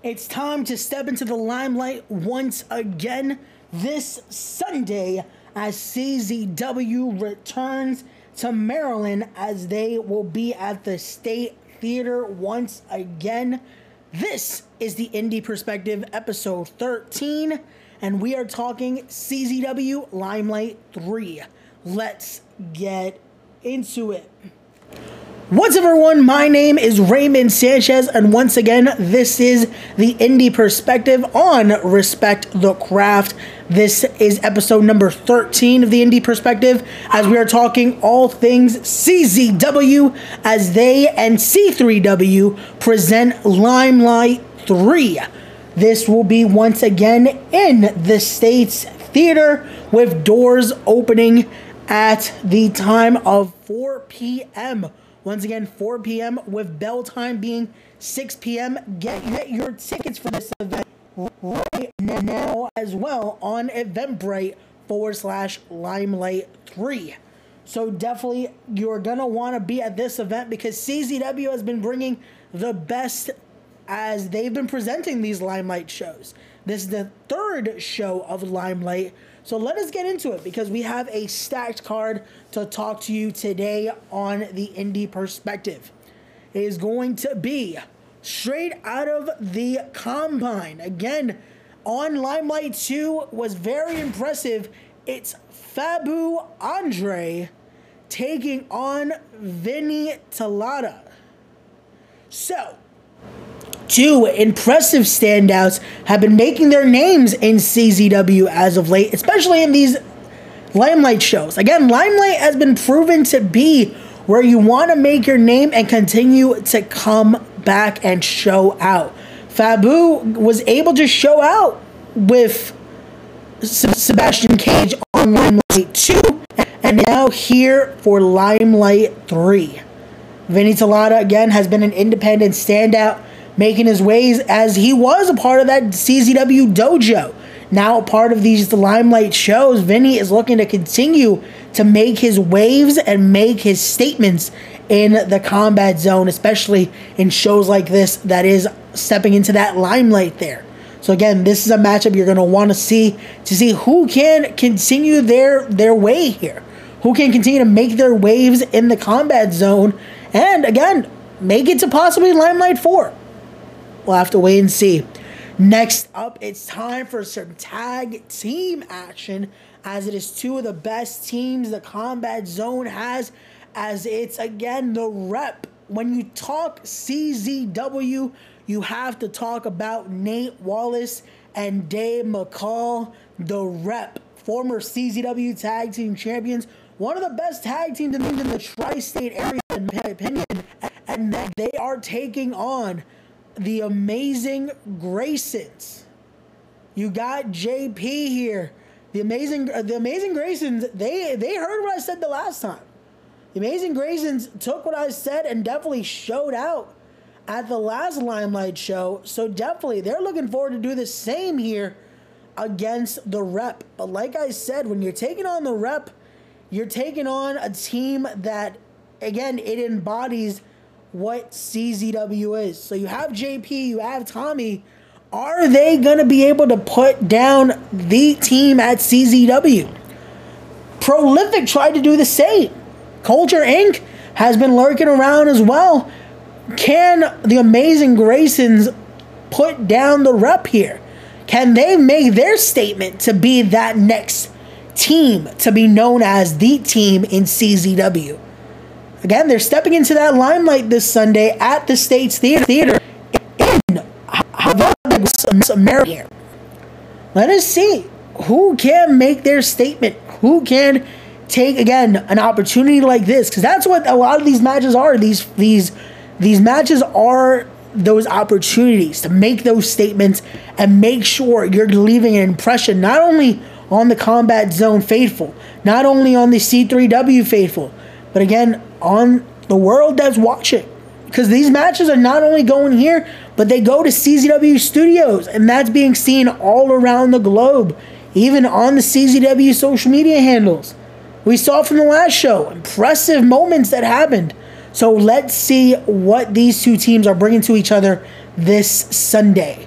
It's time to step into the limelight once again this Sunday as CZW returns to Maryland as they will be at the State Theater once again. This is the Indie Perspective episode 13, and we are talking CZW Limelight 3. Let's get into it. What's up, everyone? My name is Raymond Sanchez, and once again, this is the Indie Perspective on Respect the Craft. This is episode number 13 of the Indie Perspective as we are talking all things CZW as they and C3W present Limelight 3. This will be once again in the States Theater with doors opening at the time of 4 p.m. Once again, 4 p.m. with bell time being 6 p.m. Get, get your tickets for this event right now as well on Eventbrite forward slash Limelight 3. So definitely you're going to want to be at this event because CZW has been bringing the best as they've been presenting these Limelight shows. This is the third show of Limelight so let us get into it because we have a stacked card to talk to you today on the indie perspective. It is going to be straight out of the combine. Again, on Limelight 2 was very impressive. It's Fabu Andre taking on Vinny Talata. So, Two impressive standouts have been making their names in CZW as of late, especially in these Limelight shows. Again, Limelight has been proven to be where you want to make your name and continue to come back and show out. Fabu was able to show out with Sebastian Cage on Limelight 2 and now here for Limelight 3. Vinny Talata again has been an independent standout making his ways as he was a part of that CZW dojo. Now, part of these limelight shows, Vinny is looking to continue to make his waves and make his statements in the combat zone, especially in shows like this that is stepping into that limelight there. So again, this is a matchup you're going to want to see to see who can continue their their way here. Who can continue to make their waves in the combat zone and again, make it to possibly Limelight 4. We'll have to wait and see. Next up, it's time for some tag team action as it is two of the best teams the combat zone has as it's again the rep. When you talk CZW, you have to talk about Nate Wallace and Dave McCall, the rep, former CZW tag team champions, one of the best tag teams in the tri-state area in my opinion, and they are taking on the amazing Graysons. You got JP here. The amazing, uh, the amazing Graysons. They they heard what I said the last time. The amazing Graysons took what I said and definitely showed out at the last Limelight show. So definitely, they're looking forward to do the same here against the Rep. But like I said, when you're taking on the Rep, you're taking on a team that, again, it embodies what CZW is. So you have JP, you have Tommy. Are they going to be able to put down the team at CZW? Prolific tried to do the same. Culture Inc. has been lurking around as well. Can the amazing Graysons put down the rep here? Can they make their statement to be that next team to be known as the team in CZW? Again, they're stepping into that limelight this Sunday at the States Theater in Havana, America. Let us see who can make their statement. Who can take again an opportunity like this? Because that's what a lot of these matches are. These these these matches are those opportunities to make those statements and make sure you're leaving an impression not only on the combat zone faithful, not only on the C3W faithful, but again on the world that's watching. Because these matches are not only going here, but they go to CZW studios, and that's being seen all around the globe, even on the CZW social media handles. We saw from the last show impressive moments that happened. So let's see what these two teams are bringing to each other this Sunday.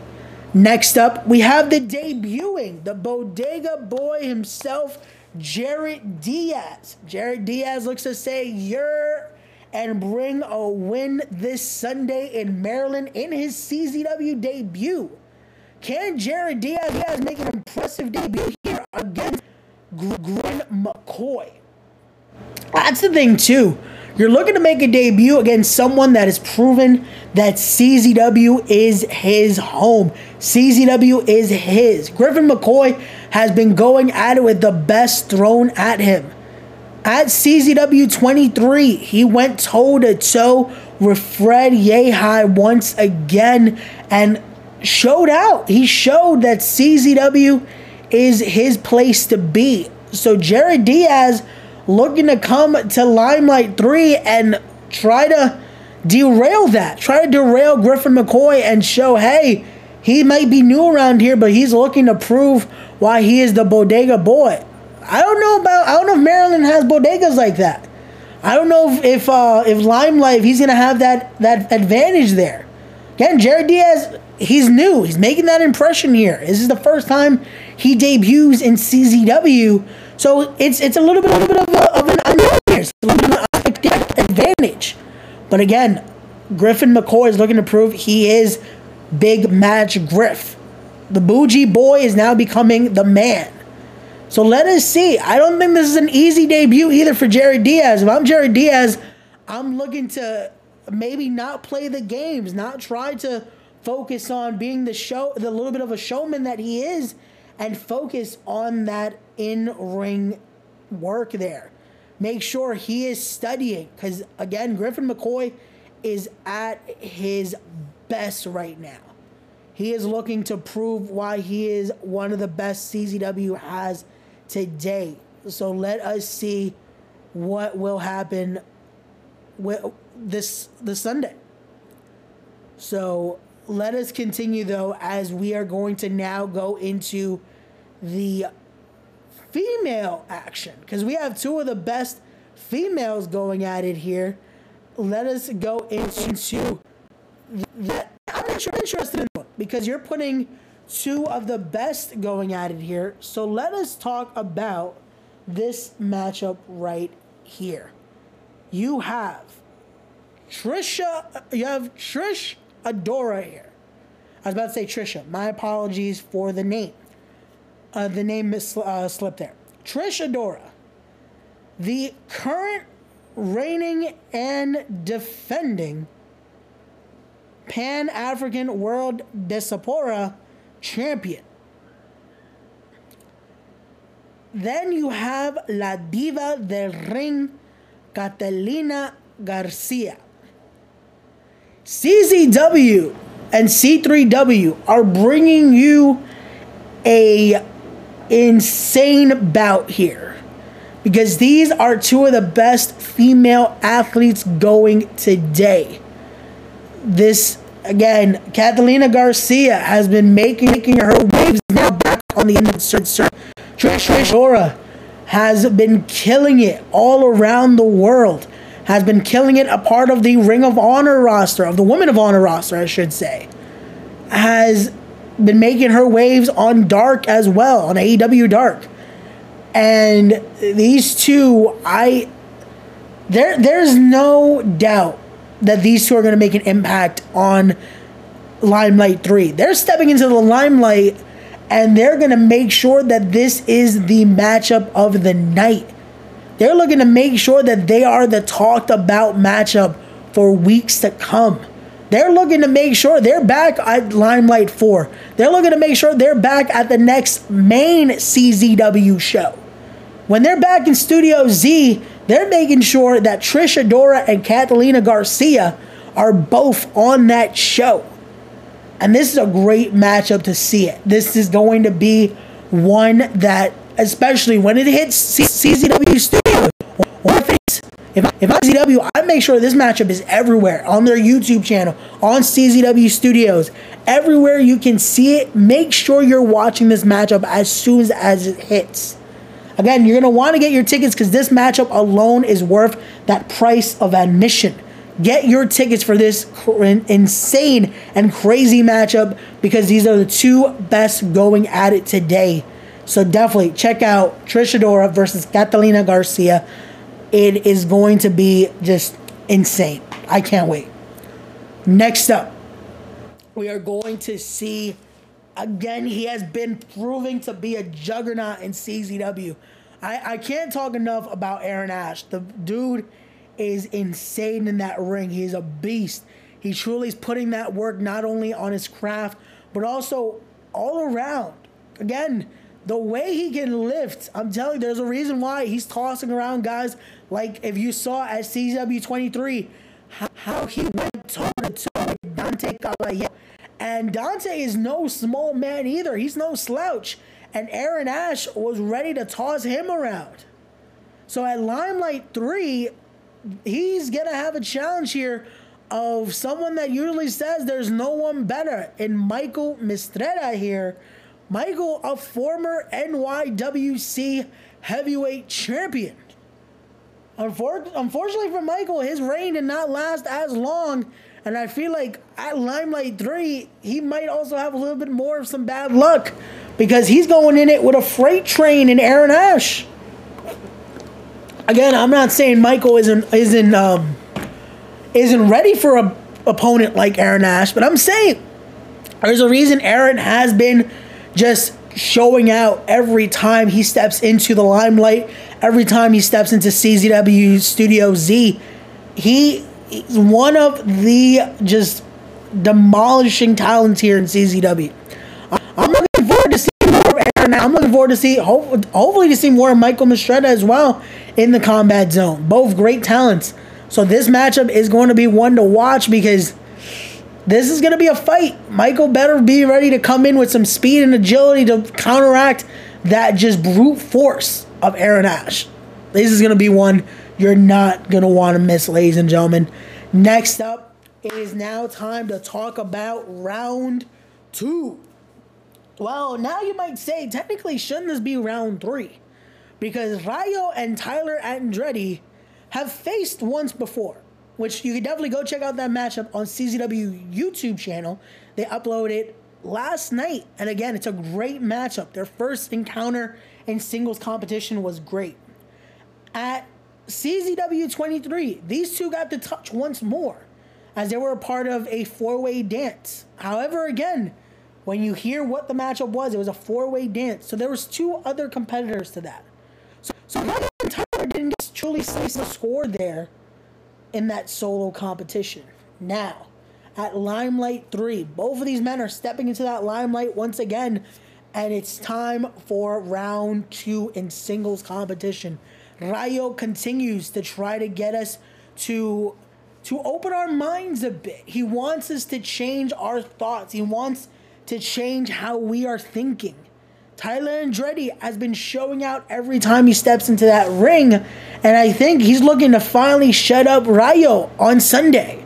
Next up, we have the debuting, the bodega boy himself, Jarrett Diaz. Jared Diaz looks to say, You're and bring a win this Sunday in Maryland in his CZW debut. Can Jared Diaz, Diaz make an impressive debut here against Glenn McCoy? That's the thing, too. You're looking to make a debut against someone that has proven that CZW is his home. CZW is his. Griffin McCoy has been going at it with the best thrown at him. At CZW 23, he went toe to toe with Fred Yehi once again and showed out. He showed that CZW is his place to be. So Jared Diaz looking to come to Limelight 3 and try to derail that. Try to derail Griffin McCoy and show, hey, he might be new around here, but he's looking to prove why he is the bodega boy. I don't know about I don't know if Maryland has bodegas like that. I don't know if if, uh, if Limelight he's gonna have that that advantage there. Again, Jared Diaz, he's new. He's making that impression here. This is the first time he debuts in CZW, so it's it's a little bit a little bit of, a, of an unknown here. It's a little bit of an advantage. But again, Griffin McCoy is looking to prove he is big match Griff. The bougie boy is now becoming the man. So let us see. I don't think this is an easy debut either for Jerry Diaz. If I'm Jerry Diaz, I'm looking to maybe not play the games, not try to focus on being the show, the little bit of a showman that he is, and focus on that in ring work there. Make sure he is studying because, again, Griffin McCoy is at his best right now. He is looking to prove why he is one of the best CZW has today. So let us see what will happen with this this Sunday. So let us continue though as we are going to now go into the female action because we have two of the best females going at it here. Let us go into that. I'm interested in because you're putting two of the best going at it here. So let us talk about this matchup right here. You have Trisha, you have Trish Adora here. I was about to say Trisha. My apologies for the name. Uh, the name mis- uh, slipped there. Trish Adora, the current reigning and defending Pan African World Diaspora champion. Then you have La Diva del Ring, Catalina Garcia. CZW and C3W are bringing you a insane bout here because these are two of the best female athletes going today. This again, Catalina Garcia has been making, making her waves now back on the circuit. Trish Adora has been killing it all around the world. Has been killing it a part of the Ring of Honor roster, of the Women of Honor roster, I should say. Has been making her waves on Dark as well, on AEW Dark. And these two, I there there's no doubt that these two are going to make an impact on Limelight 3. They're stepping into the limelight and they're going to make sure that this is the matchup of the night. They're looking to make sure that they are the talked about matchup for weeks to come. They're looking to make sure they're back at Limelight 4. They're looking to make sure they're back at the next main CZW show. When they're back in Studio Z, they're making sure that Trish Adora and Catalina Garcia are both on that show. And this is a great matchup to see it. This is going to be one that, especially when it hits CZW Studios, if, if I'm CZW, I make sure this matchup is everywhere on their YouTube channel, on CZW Studios, everywhere you can see it. Make sure you're watching this matchup as soon as, it hits. Again, you're going to want to get your tickets because this matchup alone is worth that price of admission. Get your tickets for this insane and crazy matchup because these are the two best going at it today. So definitely check out Trish Adora versus Catalina Garcia. It is going to be just insane. I can't wait. Next up, we are going to see again. He has been proving to be a juggernaut in CZW. I, I can't talk enough about Aaron Ash. The dude is insane in that ring. He's a beast. He truly is putting that work not only on his craft, but also all around. Again, the way he can lift, I'm telling you, there's a reason why he's tossing around guys like if you saw at CW23 how, how he went toe to toe with Dante Caballero. And Dante is no small man either. He's no slouch. And Aaron Ash was ready to toss him around. So at Limelight 3, he's going to have a challenge here of someone that usually says there's no one better in Michael Mistretta here. Michael, a former NYWC heavyweight champion. Unfortunately for Michael, his reign did not last as long. And I feel like at Limelight 3, he might also have a little bit more of some bad luck because he's going in it with a freight train in Aaron Ash. Again, I'm not saying Michael isn't isn't um, isn't ready for a opponent like Aaron Ash, but I'm saying there's a reason Aaron has been just showing out every time he steps into the limelight, every time he steps into CZW Studio Z. He is one of the just demolishing talents here in CZW. I'm looking forward to seeing more of Aaron. I'm looking forward to see hopefully to see more of Michael Mistretta as well in the combat zone. Both great talents. So this matchup is going to be one to watch because this is going to be a fight. Michael better be ready to come in with some speed and agility to counteract that just brute force of Aaron Ash. This is going to be one you're not going to want to miss, ladies and gentlemen. Next up, it is now time to talk about round two. Well, now you might say, technically, shouldn't this be round three? Because Rayo and Tyler Andretti have faced once before which you can definitely go check out that matchup on CZW YouTube channel. They uploaded last night, and again, it's a great matchup. Their first encounter in singles competition was great. At CZW 23, these two got to touch once more as they were a part of a four way dance. However, again, when you hear what the matchup was, it was a four way dance. So there was two other competitors to that. So, so Tyler didn't truly slice the score there in that solo competition. Now, at Limelight 3, both of these men are stepping into that limelight once again, and it's time for round two in singles competition. Rayo continues to try to get us to to open our minds a bit. He wants us to change our thoughts. He wants to change how we are thinking. Tyler Andretti has been showing out every time he steps into that ring, and I think he's looking to finally shut up Rayo on Sunday.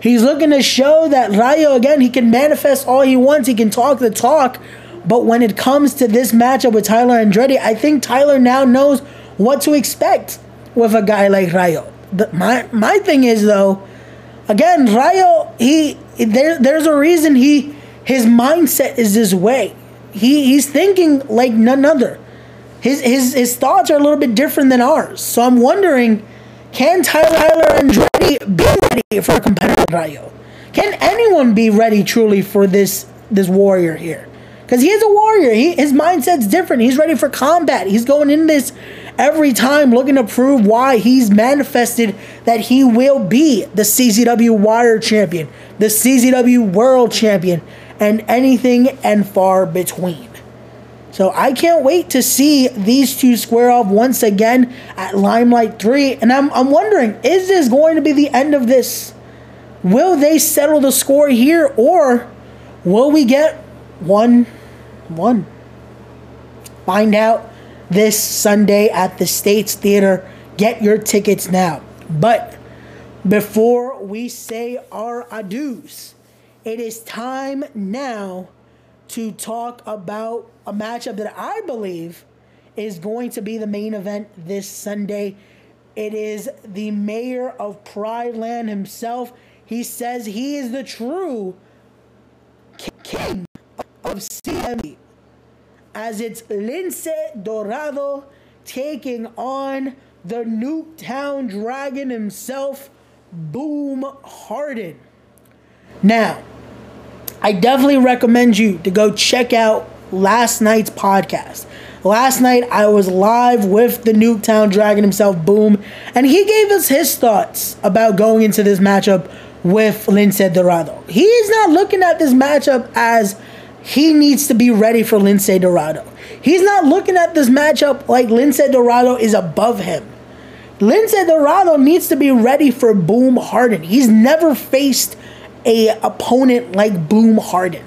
He's looking to show that Rayo, again, he can manifest all he wants, he can talk the talk, but when it comes to this matchup with Tyler Andretti, I think Tyler now knows what to expect with a guy like Rayo. The, my my thing is though, again, Rayo, he there, there's a reason he his mindset is this way he he's thinking like none other. His his his thoughts are a little bit different than ours. So I'm wondering, can Tyler Tyler Andretti be ready for a competitive Rayo? Can anyone be ready truly for this this warrior here? Because he is a warrior. He, his mindset's different. He's ready for combat. He's going in this every time looking to prove why he's manifested that he will be the CZW Wire Champion, the CZW World Champion, and anything and far between. So I can't wait to see these two square off once again at Limelight 3. And I'm, I'm wondering, is this going to be the end of this? Will they settle the score here or will we get 1 1? Find out this Sunday at the States Theater. Get your tickets now. But before we say our adieus, it is time now to talk about a matchup that I believe is going to be the main event this Sunday. It is the mayor of Pride Land himself. He says he is the true of CME As it's Lince Dorado taking on the Nuketown Dragon himself, Boom Harden. Now, I definitely recommend you to go check out last night's podcast. Last night I was live with the Nuketown Dragon himself, Boom, and he gave us his thoughts about going into this matchup with Lince Dorado. He is not looking at this matchup as he needs to be ready for Lince Dorado. He's not looking at this matchup like Lince Dorado is above him. Lince Dorado needs to be ready for Boom Harden. He's never faced a opponent like Boom Harden.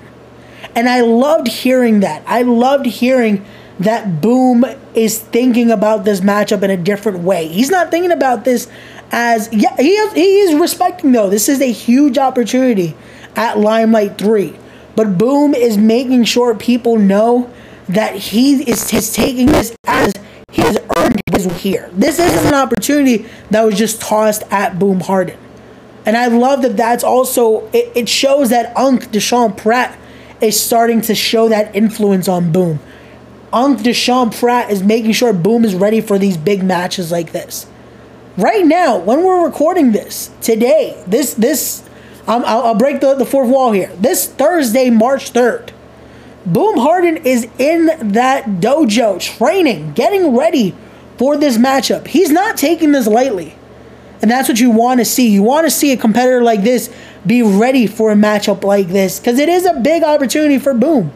And I loved hearing that. I loved hearing that Boom is thinking about this matchup in a different way. He's not thinking about this as yeah, he is, he is respecting though. This is a huge opportunity at Limelight 3. But Boom is making sure people know that he is, is taking this as he has earned his here. This is an opportunity that was just tossed at Boom Harden. And I love that that's also, it, it shows that Unc Deshaun Pratt is starting to show that influence on Boom. Unc Deshaun Pratt is making sure Boom is ready for these big matches like this. Right now, when we're recording this, today, this, this, um, I'll, I'll break the, the fourth wall here. This Thursday, March 3rd, Boom Harden is in that dojo training, getting ready for this matchup. He's not taking this lightly. And that's what you want to see. You want to see a competitor like this be ready for a matchup like this because it is a big opportunity for Boom.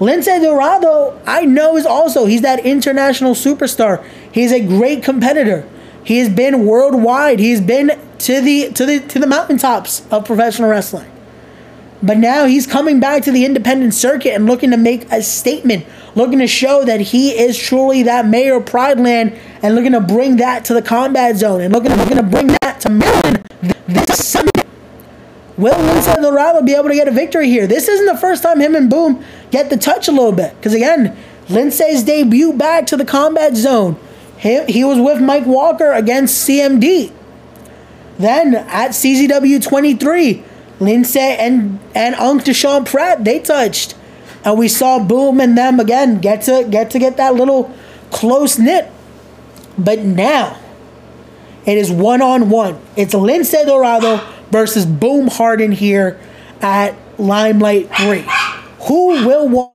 Lince Dorado, I know, is also, he's that international superstar. He's a great competitor. He has been worldwide. He's been to the to the to the mountaintops of professional wrestling. But now he's coming back to the independent circuit and looking to make a statement, looking to show that he is truly that mayor of Pride Land and looking to bring that to the combat zone and looking, looking to bring that to Maryland this Sunday. Will Lince Dorado be able to get a victory here? This isn't the first time him and Boom get the touch a little bit. Because again, Lince's debut back to the combat zone. He, he was with Mike Walker against CMD. Then at CZW 23, Lince and, and Unc Deshaun Pratt, they touched. And we saw Boom and them again get to get to get that little close knit. But now it is one on one. It's Lince Dorado versus Boom Harden here at Limelight 3. Who will walk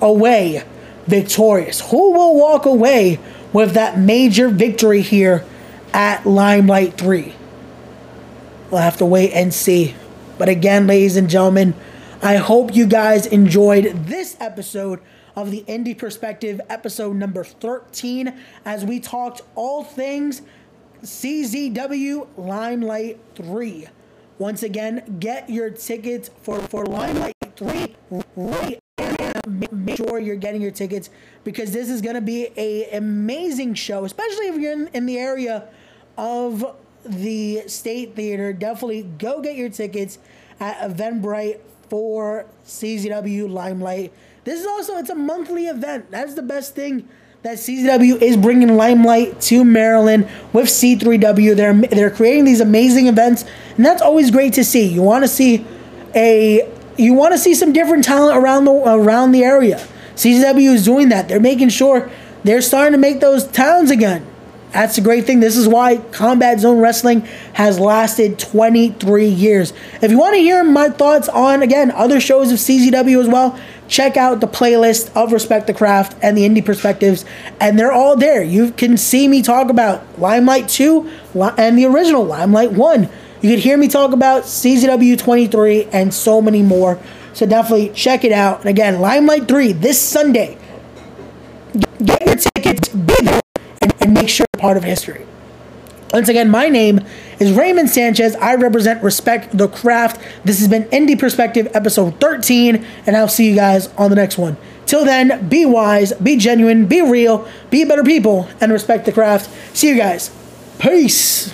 away victorious? Who will walk away with that major victory here at Limelight 3? We'll have to wait and see. But again, ladies and gentlemen, I hope you guys enjoyed this episode of the Indie Perspective, episode number 13, as we talked all things CZW Limelight 3. Once again, get your tickets for, for Limelight 3 right Make sure you're getting your tickets because this is going to be a amazing show, especially if you're in, in the area of the State Theater. Definitely go get your tickets at Eventbrite for CZW Limelight. This is also it's a monthly event. That's the best thing that CZW is bringing Limelight to Maryland with C3W. They're they're creating these amazing events, and that's always great to see. You want to see a you want to see some different talent around the around the area. CZW is doing that. They're making sure they're starting to make those towns again. That's a great thing. This is why Combat Zone Wrestling has lasted 23 years. If you want to hear my thoughts on, again, other shows of CZW as well, check out the playlist of Respect the Craft and the Indie Perspectives, and they're all there. You can see me talk about Limelight 2 and the original Limelight 1. You can hear me talk about CZW 23 and so many more. So definitely check it out. And again, Limelight 3 this Sunday. Get your tickets, part of history. Once again, my name is Raymond Sanchez. I represent Respect the Craft. This has been Indie Perspective episode 13, and I'll see you guys on the next one. Till then, be wise, be genuine, be real, be better people, and respect the craft. See you guys. Peace.